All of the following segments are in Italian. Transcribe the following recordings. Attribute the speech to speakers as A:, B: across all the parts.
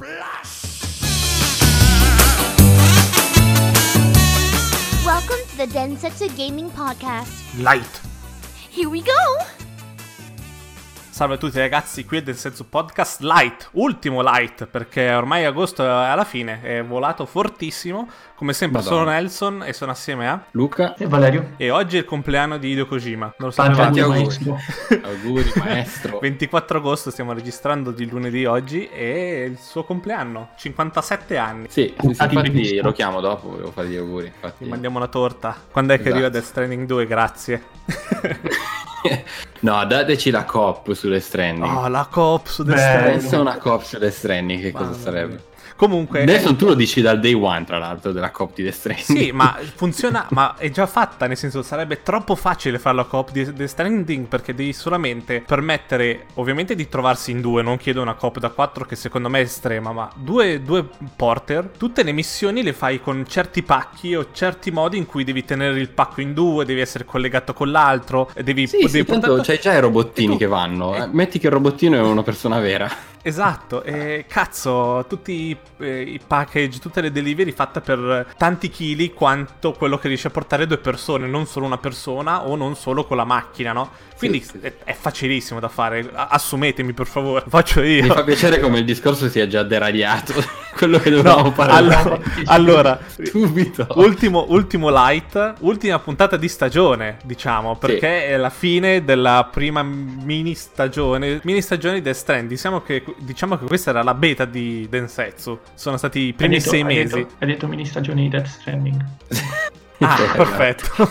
A: Welcome to the Densetsu Gaming Podcast.
B: Light.
A: Here we go!
B: Salve a tutti ragazzi, qui è del senso podcast light, ultimo light, perché ormai agosto è alla fine, è volato fortissimo. Come sempre
C: Madonna.
B: sono Nelson e sono assieme a...
C: Luca,
D: E Valerio?
B: E oggi è il compleanno di Hideo Kojima. Non lo sapete?
C: auguri.
D: maestro.
C: auguri maestro.
B: 24 agosto stiamo registrando di lunedì oggi e è il suo compleanno, 57 anni.
C: Sì, sì, infatti lo chiamo dopo, volevo fargli gli auguri. Infatti.
B: Ti mandiamo una torta. Quando è che
C: Esatto.
B: arriva Death Stranding 2? Grazie.
C: no, dateci la cop sulle Stranding.
B: Oh, la coop su Death Stranding.
C: Pensa una cop sulle Stranding, che cosa
B: Mamma
C: sarebbe?
B: Comunque...
C: Adesso tu lo dici dal day one, tra l'altro, della cop di The Stranding.
B: Sì, ma funziona, ma è già fatta, nel senso sarebbe troppo facile fare la coop di The Stranding perché devi solamente permettere, ovviamente di trovarsi in due, non chiedo una coop da 4 che secondo me è estrema, ma due, due porter, tutte le missioni le fai con certi pacchi o certi modi in cui devi tenere il pacco in due, devi essere collegato con l'altro, devi...
C: Sì,
B: devi
C: sì, tanto
B: portarlo-
C: c'hai già i robottini
B: tu-
C: che vanno. eh, Metti che il robottino è una persona vera.
B: Esatto, e cazzo, tutti i, eh, i package, tutte le delivery fatte per tanti chili quanto quello che riesce a portare due persone, non solo una persona o non solo con la macchina, no? Quindi
C: sì.
B: È, è facilissimo da fare, assumetemi per favore, lo faccio io.
C: Mi fa piacere come il discorso sia già deragliato. Quello che
B: No,
C: dovevamo parlare.
B: allora, allora,
C: subito.
B: ultimo, ultimo light, ultima puntata di stagione, diciamo, perché è la fine della prima mini stagione, mini stagione di Death Stranding. Diciamo che, diciamo che questa era la beta di Densetsu, sono stati i primi
D: detto-
B: sei
D: hai
B: mesi.
D: detto- Hai detto mini stagioni di Death Stranding.
B: Ah,
C: Bella.
B: perfetto.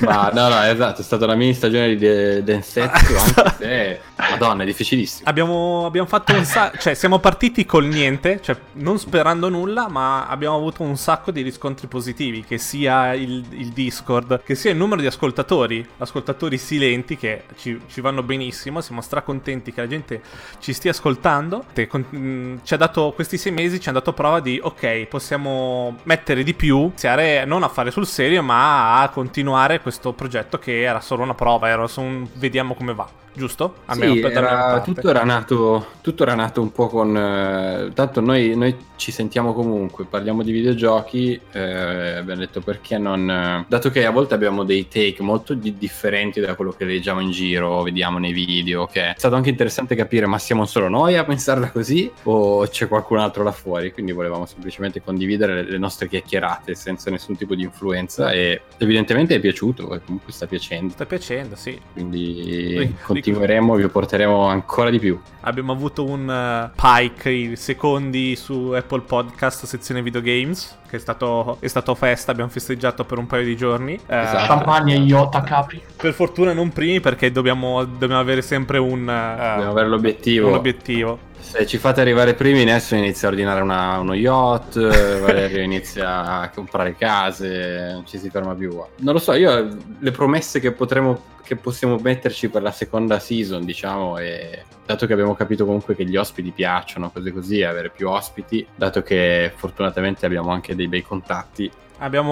C: Ma no, no, esatto, è stata una mini stagione di De- Densetsu, anche se... Madonna, è difficilissimo.
B: abbiamo, abbiamo fatto un sacco, cioè siamo partiti col niente, cioè non sperando nulla, ma abbiamo avuto un sacco di riscontri positivi, che sia il, il Discord, che sia il numero di ascoltatori, ascoltatori silenti che ci, ci vanno benissimo, siamo stracontenti che la gente ci stia ascoltando. Te- con- mh, ci ha dato, questi sei mesi ci hanno dato prova di, ok, possiamo mettere di più, iniziare non a fare sul serio, ma a continuare questo progetto che era solo una prova, era solo un vediamo come va, giusto? Almeno
C: Sì,
B: per
C: era- tutto, era nato, tutto era nato un po' con... eh, tanto noi, noi ci sentiamo comunque, parliamo di videogiochi, eh, abbiamo detto perché non... eh, dato che a volte abbiamo dei take molto di- differenti da quello che leggiamo in giro, vediamo nei video, che è stato anche interessante capire ma siamo solo noi a pensarla così o c'è qualcun altro là fuori, quindi volevamo semplicemente condividere le, le nostre chiacchierate senza nessun tipo di influenza e evidentemente è piaciuto e comunque sta piacendo.
B: Sta piacendo, sì.
C: Quindi
B: Ric-
C: continueremo, vi porteremo ancora di più.
B: Abbiamo avuto un eh, Pike, i secondi su Apple Podcast, sezione videogames, che è stato, è stato festa, abbiamo festeggiato per un paio di giorni. Eh,
C: Esatto.
D: Champagne, Iota, Capri.
B: Per fortuna non primi perché dobbiamo, dobbiamo avere sempre un, eh,
C: Dobbiamo avere l'obiettivo.
B: un obiettivo.
C: Se ci fate arrivare primi, Nelson inizia a ordinare una- uno yacht, eh, Valerio inizia a comprare case, non ci si ferma più. Non lo so, io le promesse che potremo che possiamo metterci per la seconda season, diciamo, e dato che abbiamo capito comunque che gli ospiti piacciono, cose così, avere più ospiti, dato che fortunatamente abbiamo anche dei bei contatti,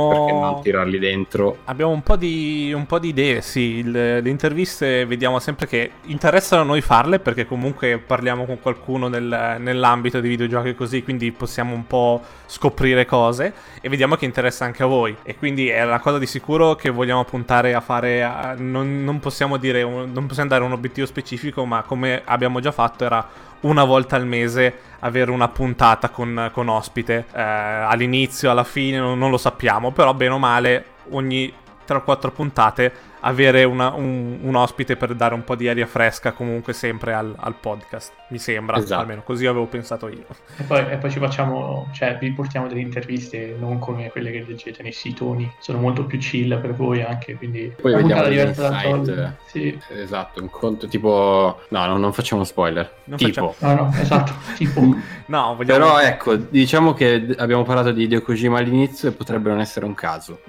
C: perché non
B: Abbiamo,
C: tirarli dentro?
B: abbiamo un, po di, un po' di idee, sì. Il- le interviste vediamo sempre che interessano a noi farle perché comunque parliamo con qualcuno nel- nell'ambito dei videogiochi così, quindi possiamo un po' scoprire cose e vediamo che interessa anche a voi. E quindi è una cosa di sicuro che vogliamo puntare a fare. a- non, non possiamo dire, non possiamo dare un obiettivo specifico, ma come abbiamo già fatto era una volta al mese avere una puntata con, con ospite. Eh, all'inizio, alla fine, non, non lo sappiamo, però bene o male ogni 3-4 puntate avere una- un, un ospite per dare un po' di aria fresca comunque sempre al, al podcast, mi sembra,
C: Esatto.
B: almeno così avevo pensato io.
D: E poi, e poi ci facciamo, cioè vi portiamo delle interviste non come quelle che leggete nei sitoni, sono molto più chill per voi anche, quindi
C: Poi vediamo
D: diversa solito. Sì.
C: Esatto, un conto tipo... No, no non facciamo spoiler.
B: Non
C: tipo...
B: facciamo-
D: No, no, esatto, tipo
B: No, vogliamo...
C: Però ecco, diciamo che abbiamo parlato di Hideo Kojima all'inizio e potrebbe non essere un caso.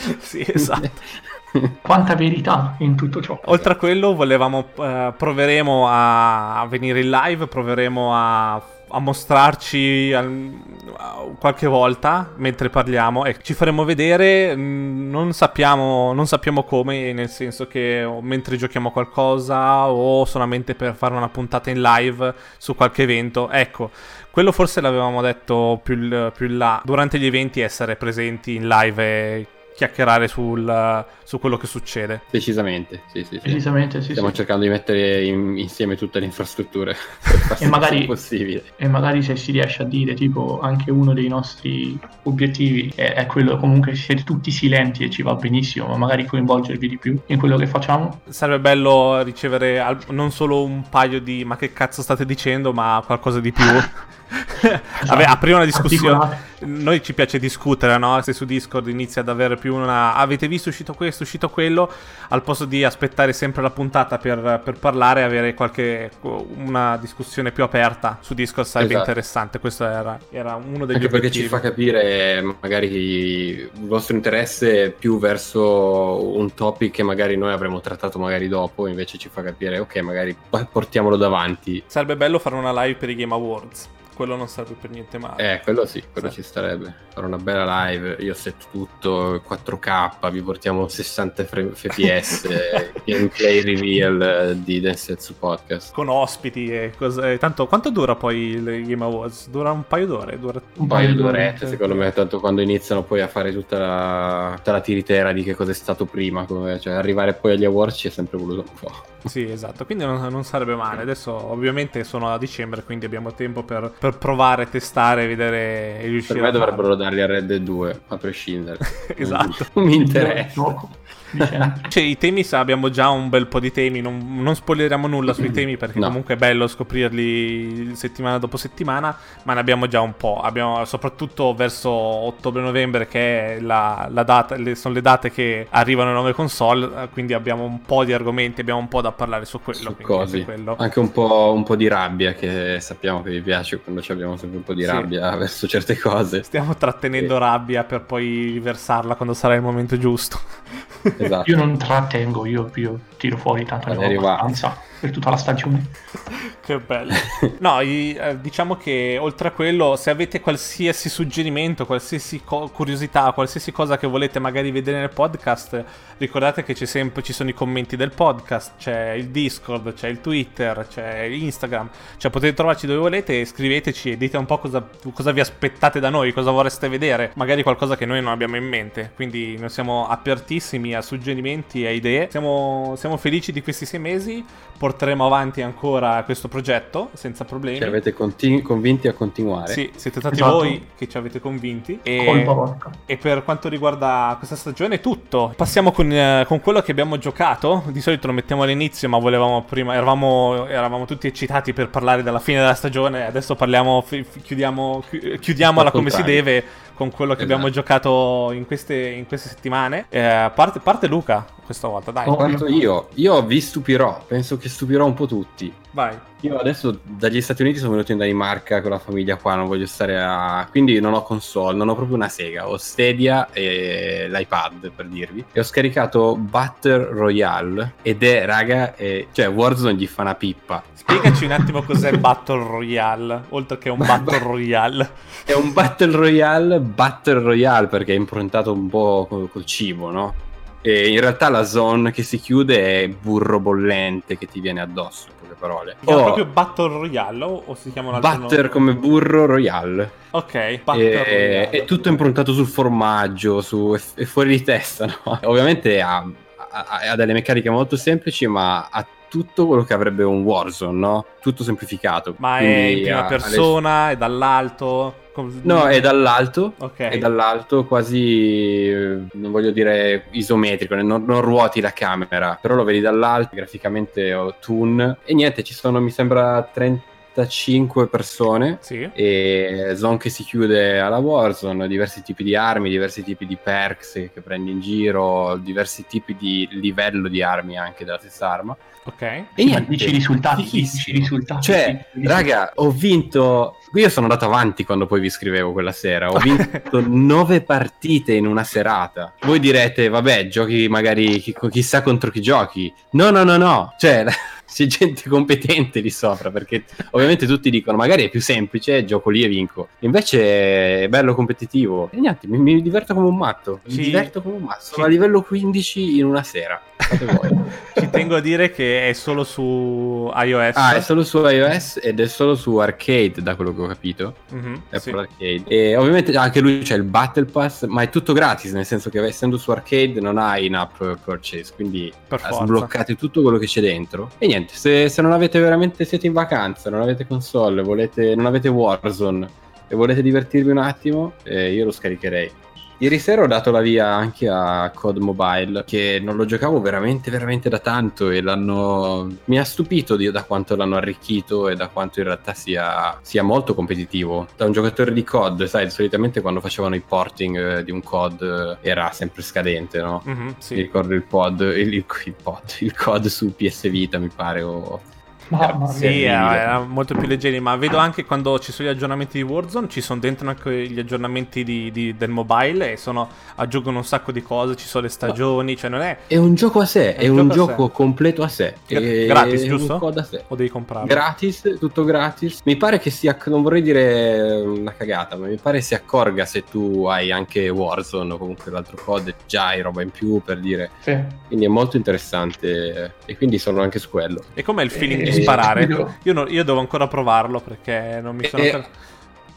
B: sì, esatto.
D: quanta verità in tutto ciò.
B: Oltre a quello, volevamo, eh, proveremo a, venire in live, proveremo a a mostrarci al- qualche volta mentre parliamo e ci faremo vedere. mh, Non sappiamo, non sappiamo come, nel senso che mentre giochiamo qualcosa o solamente per fare una puntata in live su qualche evento. Ecco, quello forse l'avevamo detto più, più là. Durante gli eventi essere presenti in live chiacchierare sul- su quello che succede.
C: Decisamente, sì, sì, sì.
D: Decisamente sì,
C: Stiamo
D: sì.
C: cercando di mettere in- insieme tutte le infrastrutture per far sì
D: E magari-
C: il possibile.
D: E magari se si riesce a dire, tipo, anche uno dei nostri obiettivi è, è quello comunque siete tutti silenti e ci va benissimo, ma magari coinvolgervi di più in quello che facciamo.
B: Sarebbe bello ricevere al- non solo un paio di ma che cazzo state dicendo, ma qualcosa di più. Vabbè, aprire una discussione. Noi ci piace discutere, no? Se su Discord inizia ad avere più una. Avete visto uscito questo, uscito quello. Al posto di aspettare sempre la puntata per, per parlare, avere qualche. una discussione più aperta su Discord sarebbe
C: Esatto.
B: interessante. Questo era, era uno degli
C: Anche perché ci
B: obiettivi.
C: fa capire magari il vostro interesse più verso un topic che magari noi avremmo trattato magari dopo, invece ci fa capire, ok, magari portiamolo davanti.
B: Sarebbe bello fare una live per i Game Awards. Quello non sarebbe per niente male.
C: Eh, quello sì, quello
B: Sì.
C: ci starebbe. Fare una bella live, io setto tutto 4K, vi portiamo 60 fre- fps, gameplay reveal eh, di Densetsu Podcast.
B: Con ospiti e cose. Tanto quanto dura poi il Game Awards? Dura un paio d'ore? Dura...
C: Un paio
D: d'ore.
C: secondo me, tanto quando iniziano poi a fare tutta la, tutta la tiritera di che cosa è stato prima, come- cioè arrivare poi agli awards ci è sempre voluto un po'.
B: Sì, esatto. Quindi non, non sarebbe male. Adesso, ovviamente, sono a dicembre, quindi abbiamo tempo per, per provare, testare, vedere e
C: Per
B: riuscire
C: me
B: a farlo.
C: dovrebbero darli a Red Dead 2, a prescindere.
B: Esatto.
C: Non mi interessa.
B: Cioè, i temi sa- abbiamo già un bel po' di temi, non, non spoileriamo nulla sui temi perché
C: No.
B: comunque è bello scoprirli settimana dopo settimana, ma ne abbiamo già un po'. Abbiamo soprattutto verso ottobre-novembre che è la, la data, le- sono le date che arrivano le nuove console, quindi abbiamo un po' di argomenti, abbiamo un po' da parlare su quello.
C: Su
B: quello.
C: Anche un po', un po' di rabbia che sappiamo che vi piace quando ci abbiamo sempre un po' di
B: Sì.
C: rabbia verso certe cose.
B: Stiamo trattenendo
C: Sì.
B: rabbia per poi riversarla quando sarà il momento giusto.
C: Esatto.
D: Io non trattengo, io, io tiro fuori tanto ne ho abbastanza per tutta la stagione.
B: Che bello. No, eh, diciamo che oltre a quello, se avete qualsiasi suggerimento, qualsiasi co- curiosità, qualsiasi cosa che volete magari vedere nel podcast, ricordate che c'è sempre, ci sono i commenti del podcast, c'è il Discord, c'è il Twitter, c'è Instagram, cioè potete trovarci dove volete, scriveteci e dite un po' cosa, cosa vi aspettate da noi, cosa vorreste vedere, magari qualcosa che noi non abbiamo in mente, quindi noi siamo apertissimi a suggerimenti e a idee, siamo, siamo felici di questi sei mesi, porteremo avanti ancora questo progetto senza problemi.
C: Ci avete conti- convinti a continuare.
B: Sì, siete stati
D: Esatto.
B: voi che ci avete convinti. E, e per quanto riguarda questa stagione è tutto. Passiamo con, eh, con quello che abbiamo giocato. Di solito lo mettiamo all'inizio, ma volevamo prima. Eravamo, eravamo tutti eccitati per parlare della fine della stagione. Adesso parliamo, fi- chiudiamo, chi- chiudiamola
C: Al
B: come si deve con quello che
C: Esatto.
B: abbiamo giocato in queste, in queste settimane. Eh, parte, parte Luca questa volta, dai.
D: Oh.
C: Quanto io, io vi stupirò, penso che stupirò un po' tutti.
B: Vai.
C: Io adesso dagli Stati Uniti sono venuto in Danimarca con la famiglia qua, non voglio stare a... Quindi non ho console, non ho proprio una Sega, ho Stadia e l'iPad per dirvi. E ho scaricato Battle Royale ed è, raga, è... cioè Warzone gli fa una pippa.
B: Spiegaci un attimo cos'è Battle Royale, oltre che un Battle Royale.
C: È un Battle Royale, Battle Royale perché è improntato un po' col, col cibo, no? E in realtà la zone che si chiude è burro bollente che ti viene addosso, in poche parole.
B: Si chiama
C: Oh,
B: proprio Battle Royale o, o si chiama un altro
C: Batter
B: nome?
C: come burro royale.
B: Ok, Battle
C: E- è tutto improntato sul formaggio, su, è, è fuori di testa, no? Ovviamente ha, ha- ha delle meccaniche molto semplici, ma ha tutto quello che avrebbe un Warzone, no? Tutto semplificato.
B: Ma è
C: Quindi
B: in prima
C: ha le-
B: persona, è dall'alto? Com-
C: No, è dall'alto.
B: Ok.
C: È dall'alto quasi, non voglio dire isometrico, non, non ruoti la camera, però lo vedi dall'alto, graficamente ho Toon. E niente, ci sono mi sembra 35 persone.
B: Sì.
C: E zone che si chiude alla Warzone, diversi tipi di armi, diversi tipi di perks che prendi in giro, diversi tipi di livello di armi anche della stessa arma.
B: Ok.
C: E
D: Sì,
C: niente,
D: dici i risultati, dici risultati.
C: Cioè,
D: Sì,
C: raga, ho vinto. Io sono andato avanti quando poi vi scrivevo quella sera. Ho vinto nove partite in una serata. Voi direte, vabbè, giochi magari chi- chissà contro chi giochi. No, no, no, no. Cioè, c'è gente competente lì sopra, perché ovviamente tutti dicono magari è più semplice, gioco lì e vinco. Invece è bello competitivo. E niente, mi, mi diverto come un matto. Mi
B: Sì.
C: diverto come un matto. Sono
B: Sì.
C: a livello 15 in una sera. Fate voi.
B: Ci tengo a dire che è solo su iOS.
C: ah, è solo su iOS ed è solo su arcade, da quello che ho capito.
B: Mhm,
C: Apple
B: sì.
C: Arcade. E ovviamente anche lui c'è il Battle Pass, ma è tutto gratis, nel senso che essendo su arcade non hai in-app purchase, quindi sbloccate tutto quello che c'è dentro. E niente, se, se non avete veramente, siete in vacanza, non avete console, volete, non avete Warzone e volete divertirvi un attimo, eh, io lo scaricherei. Ieri sera ho dato la via anche a COD Mobile, che non lo giocavo veramente, veramente da tanto e l'hanno... mi ha stupito di- da quanto l'hanno arricchito e da quanto in realtà sia, sia molto competitivo. Da un giocatore di COD, sai, solitamente quando facevano i porting eh, di un COD eh, era sempre scadente, no?
B: Mhm,
C: Mi
B: sì.
C: ricordo il pod, il, il, il pod, il COD su PS Vita, mi pare, o...
B: Sì,
C: terribile.
B: era molto più leggeri, ma vedo anche quando ci sono gli aggiornamenti di Warzone, ci sono dentro anche gli aggiornamenti di- di- del mobile e sono, aggiungono un sacco di cose, ci sono le stagioni, cioè non è...
C: È un gioco a sé,
B: È
C: è,
B: un gioco a
C: gioco completo a sé. È-
B: gratis,
C: è
B: giusto?
C: Un a sé.
B: o devi comprarlo.
C: Gratis, tutto gratis. Mi pare che sia, non vorrei dire una cagata, ma mi pare si accorga se tu hai anche Warzone o comunque l'altro COD, già hai roba in più per dire.
D: sì.
C: Quindi è molto interessante e quindi sono anche su quello.
B: E com'è il feeling
D: Eh,
B: di sparare?
D: io-
B: Io, non- io devo ancora provarlo perché non mi sono...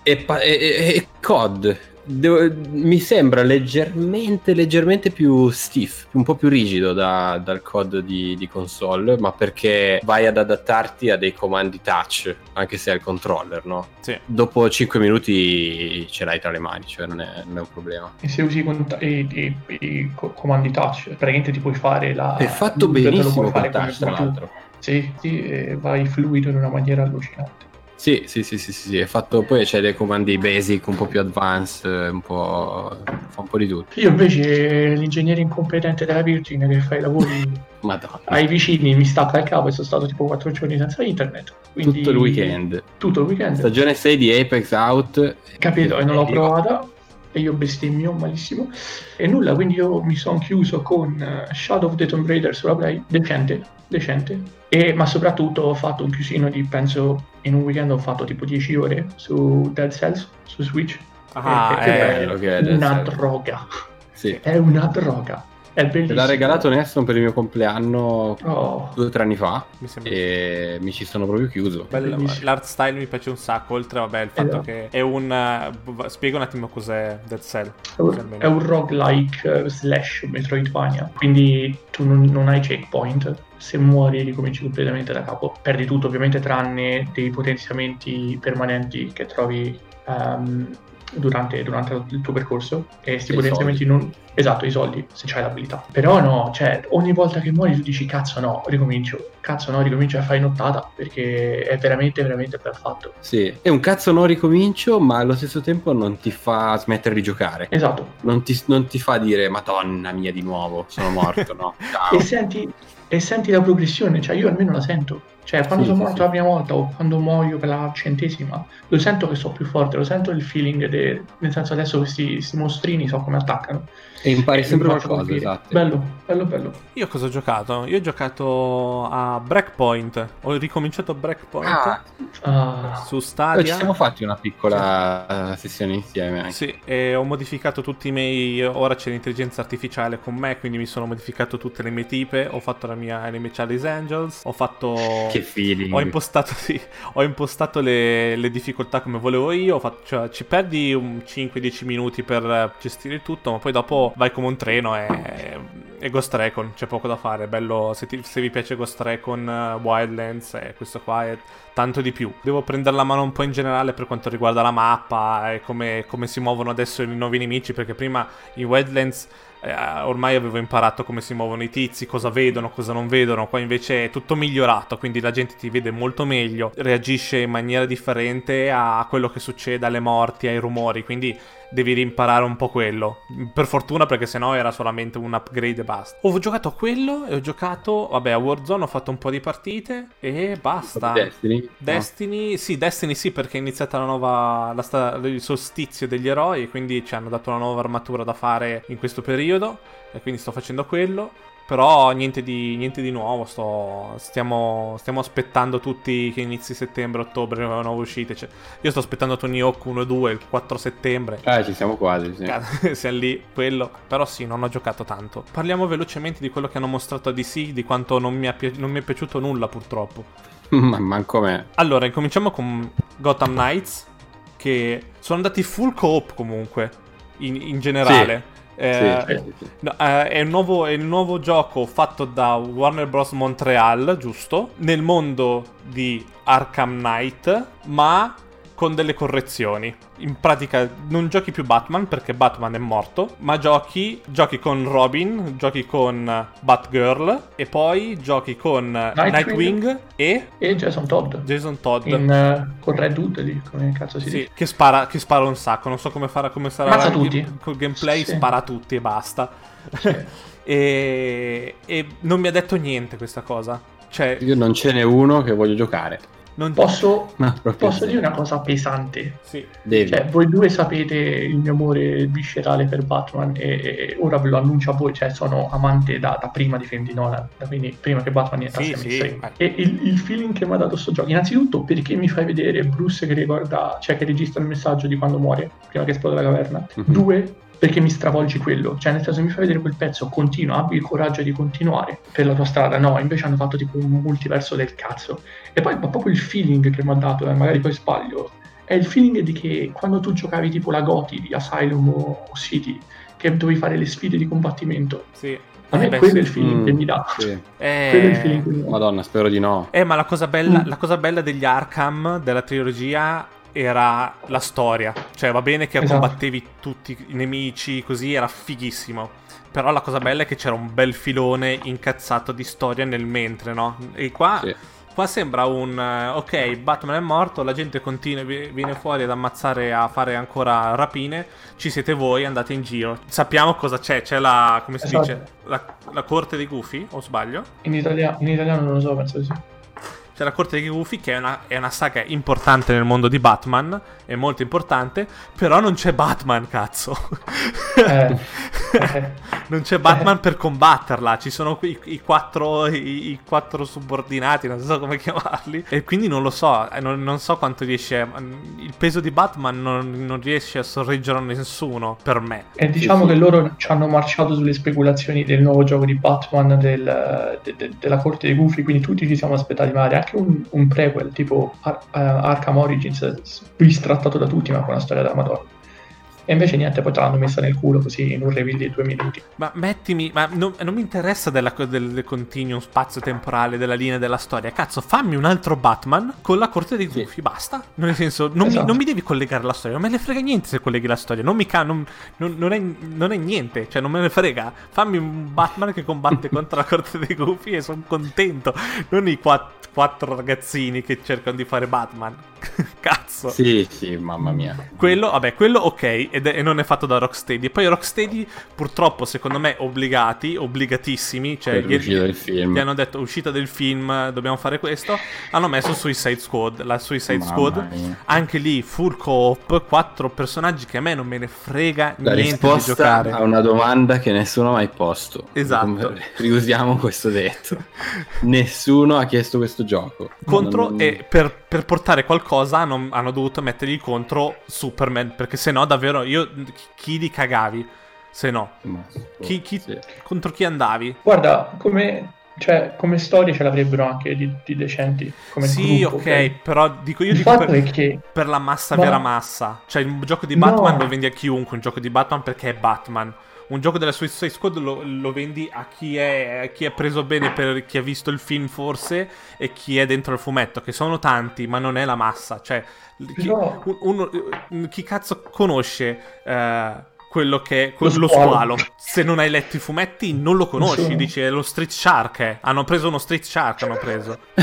C: E, pa- e- e- e COD devo- mi sembra leggermente, leggermente più stiff, un po' più rigido da- dal COD di, di console, ma perché vai ad adattarti a dei comandi touch, anche se hai il controller, no?
B: Sì.
C: Dopo 5 minuti ce l'hai tra le mani, cioè non è, non è un problema.
D: E se usi i, cont- i- i- i co- comandi touch, praticamente ti puoi fare la.
C: è fatto benissimo
D: puoi
C: con touch, tra l'altro.
D: Sì, sì, e vai fluido in una maniera allucinante.
C: Sì, sì, sì, sì, sì, sì, è fatto, poi c'è dei comandi basic, un po' più advanced, un po'... fa un po' di tutto.
D: Io invece l'ingegnere incompetente della Virgin che fa i lavori
C: Madonna.
D: ai vicini mi stacca il capo e sono stato tipo 4 giorni senza internet. Quindi
C: Tutto il weekend.
D: Tutto il weekend.
C: Stagione 6 di Apex Out.
D: Capito? E non l'ho provata. E io bestemmio malissimo. E nulla, quindi io mi sono chiuso con eh, Shadow of the Tomb Raider sulla Play. Decente, decente. E, ma soprattutto ho fatto un chiusino di, penso, in un weekend ho fatto tipo 10 ore su Dead Cells, su Switch.
B: Ah,
D: Eh, che
B: eh,
C: è Dead
D: una droga.
C: Sì.
D: È una droga. È
C: Me
D: bellissimo.
C: l'ha regalato Neston per il mio compleanno
D: Oh,
C: due o tre anni fa
B: mi sembra...
C: e mi ci sono proprio chiuso.
B: L'art style mi piace un sacco, oltre vabbè, il fatto
D: Esatto.
B: che è un... uh, spiego un attimo cos'è Dead Cell.
D: È un, è un roguelike eh, slash Metroidvania, quindi tu non, non hai checkpoint, se muori ricominci completamente da capo. Perdi tutto ovviamente tranne dei potenziamenti permanenti che trovi ehm, durante, durante il tuo percorso e
C: E
D: potenziamenti non... Esatto, i soldi, se c'hai l'abilità. Però no, cioè ogni volta che muori tu dici cazzo no, ricomincio, cazzo no, ricomincio a fare nottata perché è veramente, veramente ben fatto.
C: Sì, è un cazzo non ricomincio, ma allo stesso tempo non ti fa smettere di giocare.
D: Esatto,
C: Non ti, non ti fa dire, Madonna mia, di nuovo, sono morto, no? Ciao.
D: e senti, e senti la progressione, cioè io almeno la sento. Cioè, quando
C: Sì,
D: sono morto
C: sì.
D: la prima volta o quando muoio per la centesima, lo sento che sono più forte, lo sento il feeling, de- nel senso adesso questi, questi mostrini so come attaccano.
C: E impari sempre qualcosa, esatto.
D: Bello, bello, bello.
B: Io cosa ho giocato? Io ho giocato a Breakpoint. Ho ricominciato Breakpoint
C: Ah,
D: Ah,
B: su
C: Poi ci
B: Stadia.
C: siamo fatti una piccola eh, sessione insieme anche.
B: Sì, e ho modificato tutti i miei. Ora c'è l'intelligenza artificiale con me, quindi mi sono modificato tutte le mie tipe. Ho fatto la mia anime Charlie's Angels. Ho fatto.
C: Che feeling.
B: Ho impostato, sì, ho impostato le, le difficoltà come volevo io. ho fatto- cioè, ci perdi un 5-10 minuti per gestire il tutto, ma poi dopo vai come un treno e, e Ghost Recon. C'è poco da fare. Bello, se, ti- se vi piace Ghost Recon, eh, Wildlands, eh, questo qua è tanto di più. Devo prendere la mano un po' in generale per quanto riguarda la mappa e come, come si muovono adesso i nuovi nemici, perché prima in Wildlands eh, ormai avevo imparato come si muovono i tizi, cosa vedono, cosa non vedono, qua invece è tutto migliorato, quindi la gente ti vede molto meglio, reagisce in maniera differente a quello che succede, alle morti, ai rumori, quindi devi rimparare un po' quello. Per fortuna perché sennò era solamente un upgrade e basta. Ho giocato a quello e ho giocato, vabbè, a Warzone ho fatto un po' di partite e basta.
C: Destiny? No.
B: Destiny, sì, Destiny sì, perché è iniziata la nuova. La sta- il solstizio degli eroi. e Quindi ci hanno dato una nuova armatura da fare in questo periodo. E quindi sto facendo quello. Però niente di, niente di nuovo, sto, stiamo, stiamo, aspettando tutti che inizi settembre, ottobre, nuove uscite. Cioè, io sto aspettando Tony Hawk 1 e 2 il 4 settembre.
C: Eh, ci siamo quasi, sì.
B: Siamo lì, quello. Però sì, non ho giocato tanto. Parliamo velocemente di quello che hanno mostrato a DC, di quanto non mi, pi- non mi è piaciuto nulla purtroppo.
C: Ma manco me.
B: Allora, incominciamo con Gotham Knights, che sono andati full co-op comunque, in, in generale.
C: Sì.
B: Eh,
C: sì, sì.
B: no, eh, è, nuovo, è, il nuovo gioco fatto da Warner Bros. Montreal, giusto? Nel mondo di Arkham Knight, ma con delle correzioni. In pratica non giochi più Batman perché Batman è morto, ma giochi, giochi con Robin, giochi con Batgirl e poi giochi con Nightwing, Nightwing e...
D: e Jason Todd.
B: Jason Todd.
D: In, uh, con Red Hood lì, come cazzo si
B: sì,
D: dice.
B: Che spara, che spara un sacco, non so come, farà, come sarà...
D: Mazza tutti.
B: Col gameplay
D: sì.
B: spara tutti e basta.
D: Sì.
B: e, e non mi ha detto niente questa cosa. Cioè,
C: Io non ce n'è uno che voglio giocare.
B: Non...
D: Posso,
C: No, proprio
D: posso dire una cosa pesante?
B: Sì.
C: Devi.
D: Cioè, voi due sapete il mio amore viscerale per Batman e, e ora ve lo annuncio a voi, cioè sono amante da, da prima di film di Nolan, da quindi prima che Batman diventasse
B: Sì, sì.
D: E il, il feeling che mi ha dato sto gioco, innanzitutto perché mi fai vedere Bruce che ricorda, cioè che registra il messaggio di quando muore, prima che esplode la caverna.
C: Mhm.
D: Due, perché mi stravolgi quello, cioè nel senso mi fai vedere quel pezzo, continua, abbi il coraggio di continuare per la tua strada, no, invece hanno fatto tipo un multiverso del cazzo. E poi ma proprio il feeling che mi ha dato, e magari poi sbaglio, è il feeling di che quando tu giocavi tipo la Goti di Asylum o City, che dovevi fare le sfide di combattimento,
B: Sì.
D: a me
B: Eh, beh,
D: quello è
B: sì.
D: il feeling
C: Mm,
D: che mi dà.
C: sì.
B: Eh,
D: Quello è il feeling che mi dà.
C: Madonna, spero di no.
B: Eh, ma la cosa, bella,
D: Mm.
B: la cosa bella degli Arkham, della trilogia, era la storia. Cioè, va bene che
D: Esatto.
B: combattevi tutti i nemici, così era fighissimo. Però la cosa bella è che c'era un bel filone incazzato di storia nel mentre, no? E qua,
C: Sì.
B: qua sembra un... eh, ok, Batman è morto, la gente continua, vi- viene fuori ad ammazzare, a fare ancora rapine. Ci siete voi, andate in giro. Sappiamo cosa c'è. C'è la... come si
D: Esatto.
B: dice? La, la corte dei gufi, o sbaglio?
D: In, italia- in italiano non lo so, penso di sì.
B: C'è la Corte dei Gufi che è una, è una saga importante nel mondo di Batman, è molto importante, però non c'è Batman, cazzo.
D: Eh,
B: non c'è Batman per combatterla, ci sono qui i, quattro, i, i quattro subordinati, non so come chiamarli, e quindi non lo so, eh, non, non so quanto riesce, il peso di Batman non, non riesce a sorreggere a nessuno, per me.
D: E diciamo che loro ci hanno marciato sulle speculazioni del nuovo gioco di Batman del- de- de- della corte dei gufi, quindi tutti ci siamo aspettati magari anche un, un prequel tipo Ar- eh, Arkham Origins, bistrattato da tutti ma con una storia da Madonna. E invece niente, poi te l'hanno messa nel culo così in un reveal di due minuti.
B: Ma mettimi. Ma non, non mi interessa della, del, del continuum spazio-temporale, della linea della storia. Cazzo, fammi un altro Batman con la corte dei
C: Sì.
B: gufi, basta. Nel senso, non, mi,
D: Esatto.
B: non mi devi collegare la storia. Non me ne frega niente se colleghi la storia. Non mi ca- non, non- non è, non è niente. Cioè, non me ne frega. Fammi un Batman che combatte contro la corte dei gufi e sono contento. Non i quatt- quattro ragazzini che cercano di fare Batman. Cazzo.
C: Sì, sì, mamma mia.
B: Quello, vabbè, quello ok, ed è- e non è fatto da Rocksteady. E poi Rocksteady, purtroppo, secondo me, obbligati, obbligatissimi, cioè
C: Per
B: gli,
C: l'uscita del film.
B: gli hanno detto uscita del film, dobbiamo fare questo, hanno messo Suicide Squad, la Suicide
C: Mamma
B: Squad,
C: mia.
B: anche lì full co-op, quattro personaggi che a me non me ne frega
C: La
B: niente di giocare.
C: a una domanda che nessuno ha mai posto.
B: Esatto.
C: Riusiamo questo detto. nessuno ha chiesto questo gioco.
B: Contro
C: Non-
B: e per, per portare qualcosa hanno, hanno dovuto mettergli contro Superman, perché se no davvero io chi li cagavi? Se no,
C: Ma-
B: chi, chi-
C: sì.
B: contro chi andavi?
D: Guarda, come, cioè, come storie ce l'avrebbero anche di, di decenti. Come
B: sì,
D: gruppo,
B: ok, però dico io
D: Il
B: dico per,
D: che
B: per la massa
D: Ma-
B: vera massa. Cioè, un gioco di
D: No.
B: Batman lo vendi a chiunque, un gioco di Batman perché è Batman. Un gioco della Suicide Squad lo, lo vendi a chi, è, a chi è preso bene per chi ha visto il film forse e chi è dentro il fumetto, che sono tanti, ma non è la massa. Cioè, chi, un- uno- chi cazzo conosce eh, quello che
D: Lo
B: lo
D: squalo.
B: Se non hai letto i fumetti non lo conosci,
D: Nessuno.
B: dici è lo Street Shark. eh. Hanno preso uno Street Shark, hanno preso.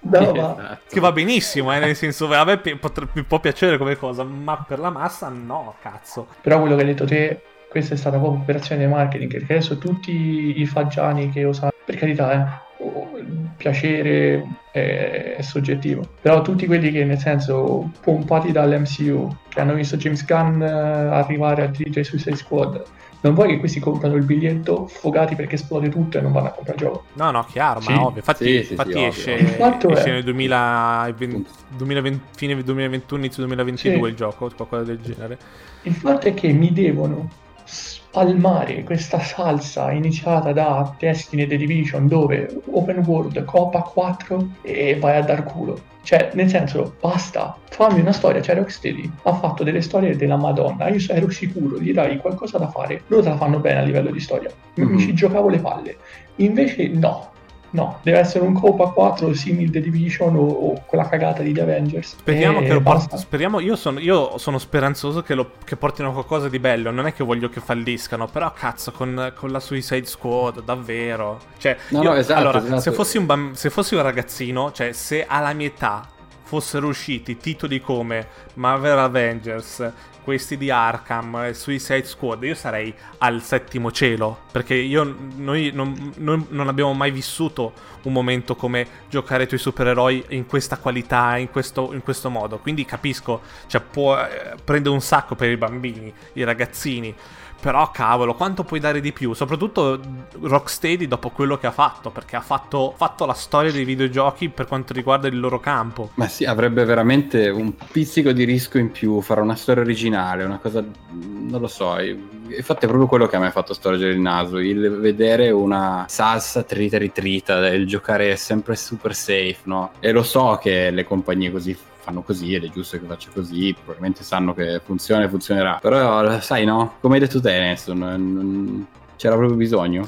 D: no, ma
C: Esatto.
B: Che va benissimo, eh, nel senso, a me pi- mi può piacere come cosa, ma per la massa no, cazzo.
D: Però quello che hai detto te, questa è stata proprio operazione di marketing, perché adesso tutti i faggiani che usano, per carità, eh, il piacere è, è soggettivo, però tutti quelli che nel senso pompati dall'MCU, che hanno visto James Gunn eh, arrivare a dirigere Suicide Squad, non vuoi che questi comprano il biglietto fogati perché esplode tutto e non vanno a comprare il gioco.
B: No, no, chiaro,
C: Sì,
B: ma ovvio. Infatti,
C: sì, sì,
B: infatti
C: sì,
B: esce, esce
D: è-
B: nel 2020, 2020 fine 2021, inizio 2022
D: Sì.
B: il gioco, qualcosa del genere.
D: Il fatto è che mi devono spalmare questa salsa iniziata da Destiny e The Division dove open world, copa 4 e vai a dar culo. Cioè, nel senso, basta, fammi una storia. Cioè, Rocksteady ha fatto delle storie della Madonna. Io ero sicuro, gli dai qualcosa da fare. Loro te la fanno bene a livello di storia. Mi
C: Mhm.
D: ci giocavo le palle. Invece, no. No, deve essere un Copa 4 simil The Division o, o quella cagata di The Avengers.
B: Speriamo che lo
D: basta.
B: porti- Speriamo, io sono, io sono speranzoso che, lo- che portino qualcosa di bello. Non è che voglio che falliscano, però cazzo, con, con la Suicide Squad, davvero. Cioè,
C: No,
B: io-
C: no, esatto,
B: allora,
C: esatto.
B: Se, fossi un bam- se fossi un ragazzino, cioè, se alla mia età fossero usciti titoli come Marvel Avengers, questi di Arkham, Suicide Squad, io sarei al settimo cielo. Perché io, noi non, non- non abbiamo mai vissuto un momento come giocare ai tuoi supereroi in questa qualità, in questo, in questo modo. Quindi capisco, cioè può, eh, prende un sacco per i bambini, i ragazzini. Però cavolo, quanto puoi dare di più? Soprattutto Rocksteady dopo quello che ha fatto, perché ha fatto, fatto la storia dei videogiochi per quanto riguarda il loro campo.
C: Ma sì, avrebbe veramente un pizzico di rischio in più fare una storia originale, una cosa, non lo so. Infatti è proprio quello che a me ha fatto storgere il naso, il vedere una salsa trita ritrita, il giocare sempre super safe, no? E lo so che le compagnie così fanno così ed è giusto che faccia così, probabilmente sanno che funziona e funzionerà. Però sai no, come hai detto te Nelson, non- c'era proprio bisogno.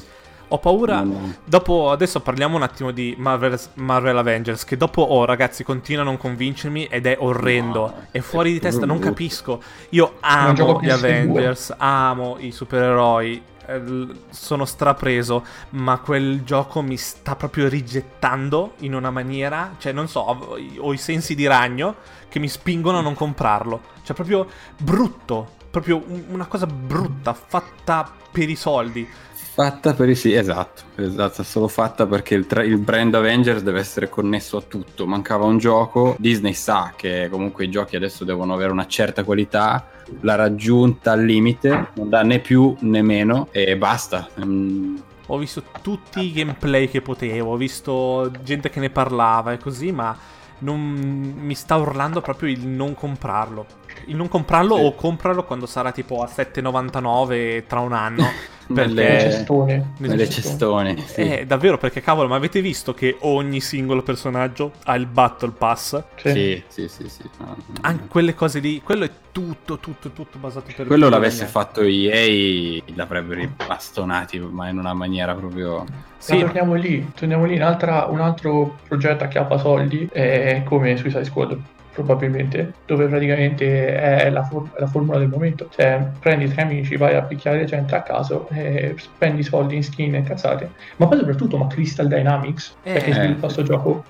B: Ho paura.
C: Non-
B: Dopo, adesso parliamo un attimo di Marvel, Marvel Avengers. Che dopo, oh ragazzi, continua a non convincermi ed è orrendo.
C: No,
B: è fuori di
C: è
B: testa, non
C: brutto.
B: capisco. Io amo gli
D: PS2.
B: Avengers, amo i supereroi. Eh, Sono strapreso, ma quel gioco mi sta proprio rigettando in una maniera. Cioè, non so, ho, ho i sensi di ragno che mi spingono a non comprarlo. Cioè, proprio brutto. Proprio un- una cosa brutta, fatta per i soldi.
C: Fatta per i sì, esatto, esatto, solo fatta perché il, tra- il brand Avengers deve essere connesso a tutto. Mancava un gioco, Disney sa che comunque i giochi adesso devono avere una certa qualità, l'ha raggiunta al limite, non dà né più né meno e basta. Mm,
B: Ho visto tutti i gameplay che potevo, ho visto gente che ne parlava e così, ma non mi sta urlando proprio il non comprarlo. Il non comprarlo
C: Sì.
B: o comprarlo quando sarà tipo a 7,99 tra un anno.
C: nelle,
B: Perché-
D: Cestone.
C: nelle cestone. sì.
B: Eh, davvero, perché cavolo, ma avete visto che ogni singolo personaggio ha il Battle Pass?
D: Sì.
C: Sì, sì, sì, sì. no, no.
B: Anche quelle cose lì, quello è tutto, tutto, tutto basato per
C: Quello l'avesse
B: guadagnare.
C: fatto EA l'avrebbero bastonati, ma in una maniera proprio...
B: Sì,
D: Ma torniamo lì, torniamo lì. Un'altra- un altro progetto a chiappa soldi è come Suicide Squad, probabilmente, dove praticamente è la, for- la formula del momento. Cioè, prendi tre amici, vai a picchiare gente a caso, e spendi soldi in skin e cazzate. Ma poi soprattutto, ma Crystal Dynamics,
B: Eh.
D: che sviluppa questo gioco,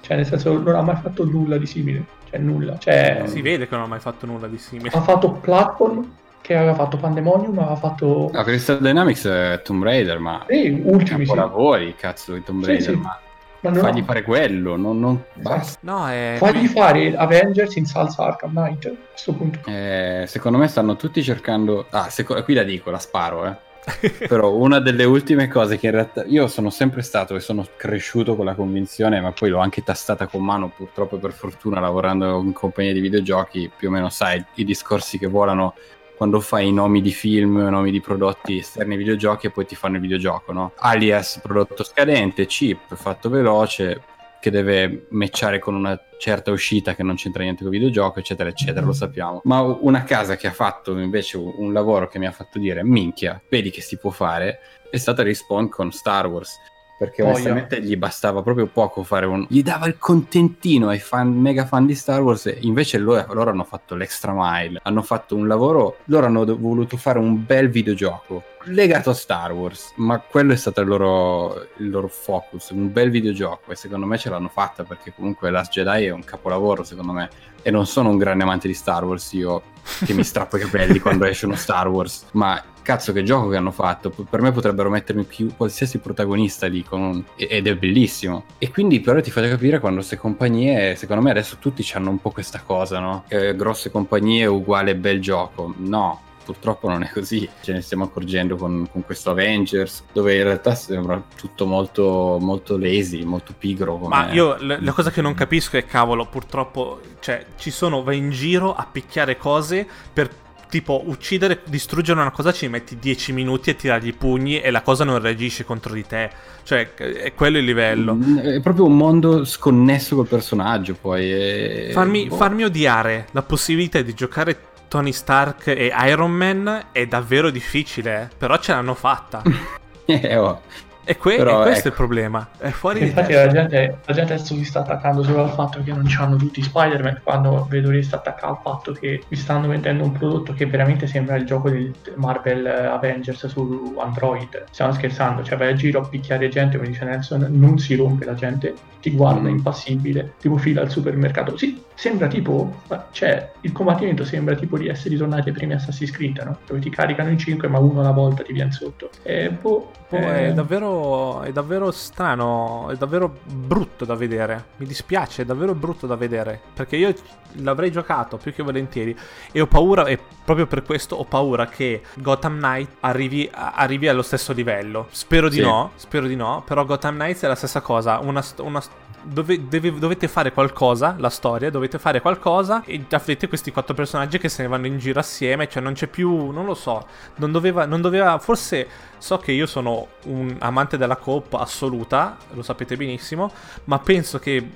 D: cioè nel senso non ha mai fatto nulla di simile. Cioè nulla. Cioè,
B: si vede che non ha mai fatto nulla di simile.
D: ha fatto Platform, che aveva fatto Pandemonium, aveva fatto...
C: No, Crystal Dynamics è Tomb Raider, ma...
D: Sì, ultimi sì.
C: Capolavori, cazzo, di Tomb
D: Sì,
C: Raider,
D: sì.
C: ma...
D: Ma non
C: Fagli fare quello, non, non- basta.
B: No, è...
D: Fagli fare Avengers in salsa Arkham Knight a questo punto.
C: Eh, secondo me stanno tutti cercando. Ah, seco- qui la dico, la sparo, eh. Però una delle ultime cose che in realtà io sono sempre stato e sono cresciuto con la convinzione, ma poi l'ho anche tastata con mano, purtroppo e per fortuna, lavorando in compagnia di videogiochi, più o meno sai i discorsi che volano quando fai nomi di film, nomi di prodotti esterni ai videogiochi e poi ti fanno il videogioco, no? Alias prodotto scadente, cheap, fatto veloce, che deve matchare con una certa uscita che non c'entra niente con il videogioco, eccetera, eccetera, lo sappiamo. Ma una casa che ha fatto invece un lavoro che mi ha fatto dire, minchia, vedi che si può fare, è stata Respawn con Star Wars. Perché
D: Oh,
C: onestamente gli bastava proprio poco fare un... gli dava il contentino ai fan, mega fan di Star Wars e invece loro, loro hanno fatto l'extra mile, hanno fatto un lavoro, loro hanno do- voluto fare un bel videogioco legato a Star Wars, ma quello è stato il loro, il loro focus, un bel videogioco e secondo me ce l'hanno fatta perché comunque Last Jedi è un capolavoro secondo me. E non sono un grande amante di Star Wars io che mi strappo i capelli quando esce uno Star Wars, ma cazzo che gioco che hanno fatto, per me potrebbero mettermi più qualsiasi protagonista lì un- ed è bellissimo. E quindi però ti fate capire quando queste compagnie, secondo me adesso tutti hanno un po' questa cosa, no? Che grosse compagnie uguale bel gioco, no purtroppo non è così. Ce ne stiamo accorgendo con, con questo Avengers, dove in realtà sembra tutto molto, molto lazy, molto pigro. Come...
B: Ma io la, la cosa che non capisco è, cavolo, purtroppo, cioè, ci sono, vai in giro a picchiare cose per tipo uccidere, distruggere una cosa ci metti 10 minuti a tirargli i pugni e la cosa non reagisce contro di te. Cioè, è quello il livello.
C: Mm, È proprio un mondo sconnesso col personaggio, poi. E...
B: Farmi,
C: boh.
B: farmi odiare la possibilità di giocare Tony Stark e Iron Man è davvero difficile, eh. però ce l'hanno fatta.
C: Eh, oh.
B: E, que-
C: Però,
B: e questo è
C: ecco.
B: il problema. È fuori di
D: Infatti la gente, la gente adesso si sta attaccando solo al fatto che non c'hanno tutti Spider-Man quando vedo che si attacca al fatto che mi stanno vendendo un prodotto che veramente sembra il gioco del Marvel Avengers su Android. Stiamo scherzando, cioè vai a giro a picchiare gente come dice Nelson, non si rompe la gente, ti guarda
C: Mm.
D: impassibile, tipo fila al supermercato. Sì, sembra tipo, ma- cioè il combattimento sembra tipo di essere ritornati ai primi Assassin's Creed, no? Dove ti caricano in 5 ma uno alla volta ti viene sotto. E boh,
B: Oh,
D: eh,
B: è, davvero, è davvero strano, è davvero brutto da vedere. Mi dispiace, è davvero brutto da vedere. Perché io l'avrei giocato più che volentieri. E ho paura, e proprio per questo ho paura che Gotham Knight arrivi, arrivi allo stesso livello. Spero di
C: Sì.
B: no, spero di no. Però Gotham Knights è la stessa cosa. Una, una dove- deve- dovete fare qualcosa, la storia, dovete fare qualcosa e avete questi quattro personaggi che se ne vanno in giro assieme, cioè non c'è più, non lo so, non doveva, non doveva, forse so che io sono un amante della coop assoluta, lo sapete benissimo, ma penso che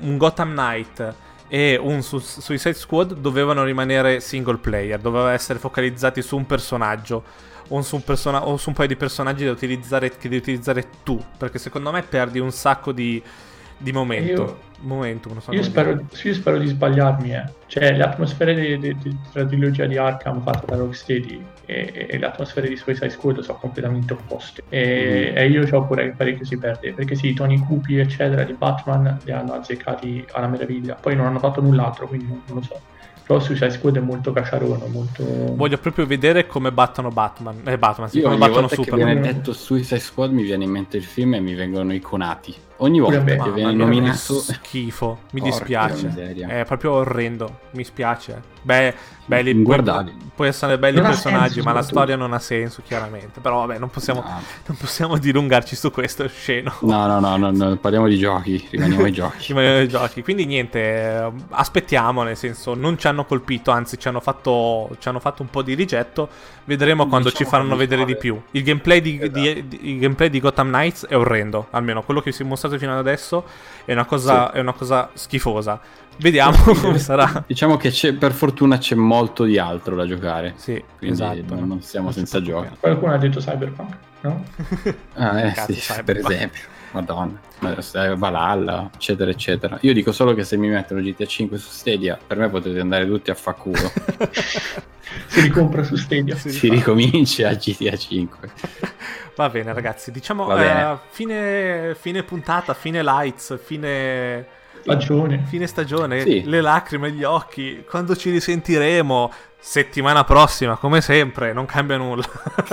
B: un Gotham Knight e un Su- Suicide Squad dovevano rimanere single player, dovevano essere focalizzati su un personaggio o su un, persona- o su un paio di personaggi da utilizzare, che devi utilizzare tu, perché secondo me perdi un sacco di, di momento.
D: Io-
B: Momentum, non so
D: Io spero, io spero di sbagliarmi, eh. Cioè, le atmosfere de- de- de- della trilogia di Arkham fatta da Rocksteady e, e le atmosfere di Suicide Squad sono completamente opposte. E,
C: Mhm.
D: e io ho pure che parecchio si perde. Perché sì, i toni cupi, eccetera, di Batman li hanno azzeccati alla meraviglia. Poi non hanno fatto null'altro, quindi non, non lo so. Però Suicide Squad è molto cacciarone, molto...
B: Voglio proprio vedere come battono Batman. Eh, Batman, sì,
C: Io
B: come battono
C: che
B: Superman.
C: viene detto Suicide Squad mi viene in mente il film e mi vengono iconati. Ogni volta
D: me.
C: che viene nominato...
B: schifo, mi
C: Porca
B: dispiace.
C: miseria.
B: È proprio orrendo, mi spiace. Beh, belli, puoi,
C: Inguardabili.
B: puoi essere belli
D: Non
B: personaggi,
D: senso,
B: ma la storia non ha senso, chiaramente. Però vabbè, non possiamo,
C: No.
B: non possiamo dilungarci su questo, è sceno.
C: No, no, no, no, no, parliamo di giochi, rimaniamo ai giochi.
B: Rimaniamo ai giochi. Quindi niente, aspettiamo, nel senso, non ci hanno colpito, anzi ci hanno fatto, ci hanno fatto un po' di rigetto. Vedremo quando
C: Diciamo
B: ci faranno vedere di
C: fare.
B: più. Il gameplay di,
C: Esatto.
B: di- di- il gameplay di Gotham Knights è orrendo, almeno quello che si è mostrato fino ad adesso è una cosa,
C: Sì.
B: è una cosa schifosa. Vediamo come sarà.
C: Diciamo che c'è, per fortuna c'è molto di altro da giocare.
B: Sì,
C: Quindi
B: esatto.
C: non- siamo senza giochi.
D: Qualcuno ha detto Cyberpunk, no?
C: Ah, eh
B: Cazzo,
C: sì,
B: sai,
C: per esempio. Madonna, Valhalla, eccetera, eccetera. Io dico solo che se mi mettono GTA 5 su Stadia, per me potete andare tutti a fa culo.
D: Si ricompra su Stadia.
C: Si
B: infatti.
C: ricomincia a GTA 5.
B: Va bene, ragazzi. Diciamo
C: Va bene.
B: eh, fine, fine puntata, fine lights, fine.
D: Stagione.
B: Fine stagione,
C: Sì.
B: le lacrime, gli occhi. Quando ci risentiremo? Settimana prossima, come sempre, non cambia nulla.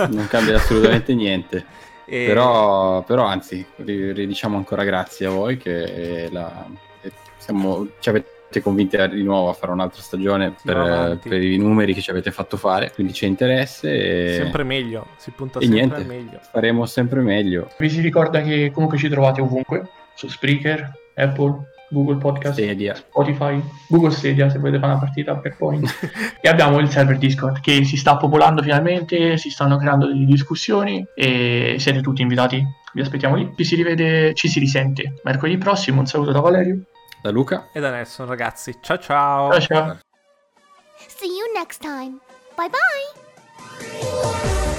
C: Non cambia assolutamente niente.
B: E-
C: Però, però, anzi, ri- ridiciamo ancora grazie a voi che la- eh, siamo- ci avete convinti di nuovo a fare un'altra stagione per, per i numeri che ci avete fatto fare, quindi c'è interesse e
B: Sempre meglio, si punta
C: e
B: sempre
C: niente.
B: meglio.
C: faremo sempre meglio.
D: Vi si ricorda che comunque ci trovate ovunque, su Spreaker, Apple, Google Podcast,
C: Stadia.
D: Spotify, Google Stadia se volete fare una partita per point. e abbiamo il server Discord che si sta popolando finalmente, si stanno creando delle discussioni e siete tutti invitati. Vi aspettiamo lì. Ci si rivede, ci si risente mercoledì prossimo. Un saluto da Valerio.
C: Da Luca?
B: E da Nelson, ragazzi. Ciao ciao.
D: Ciao ciao.
A: See you next time. Bye bye.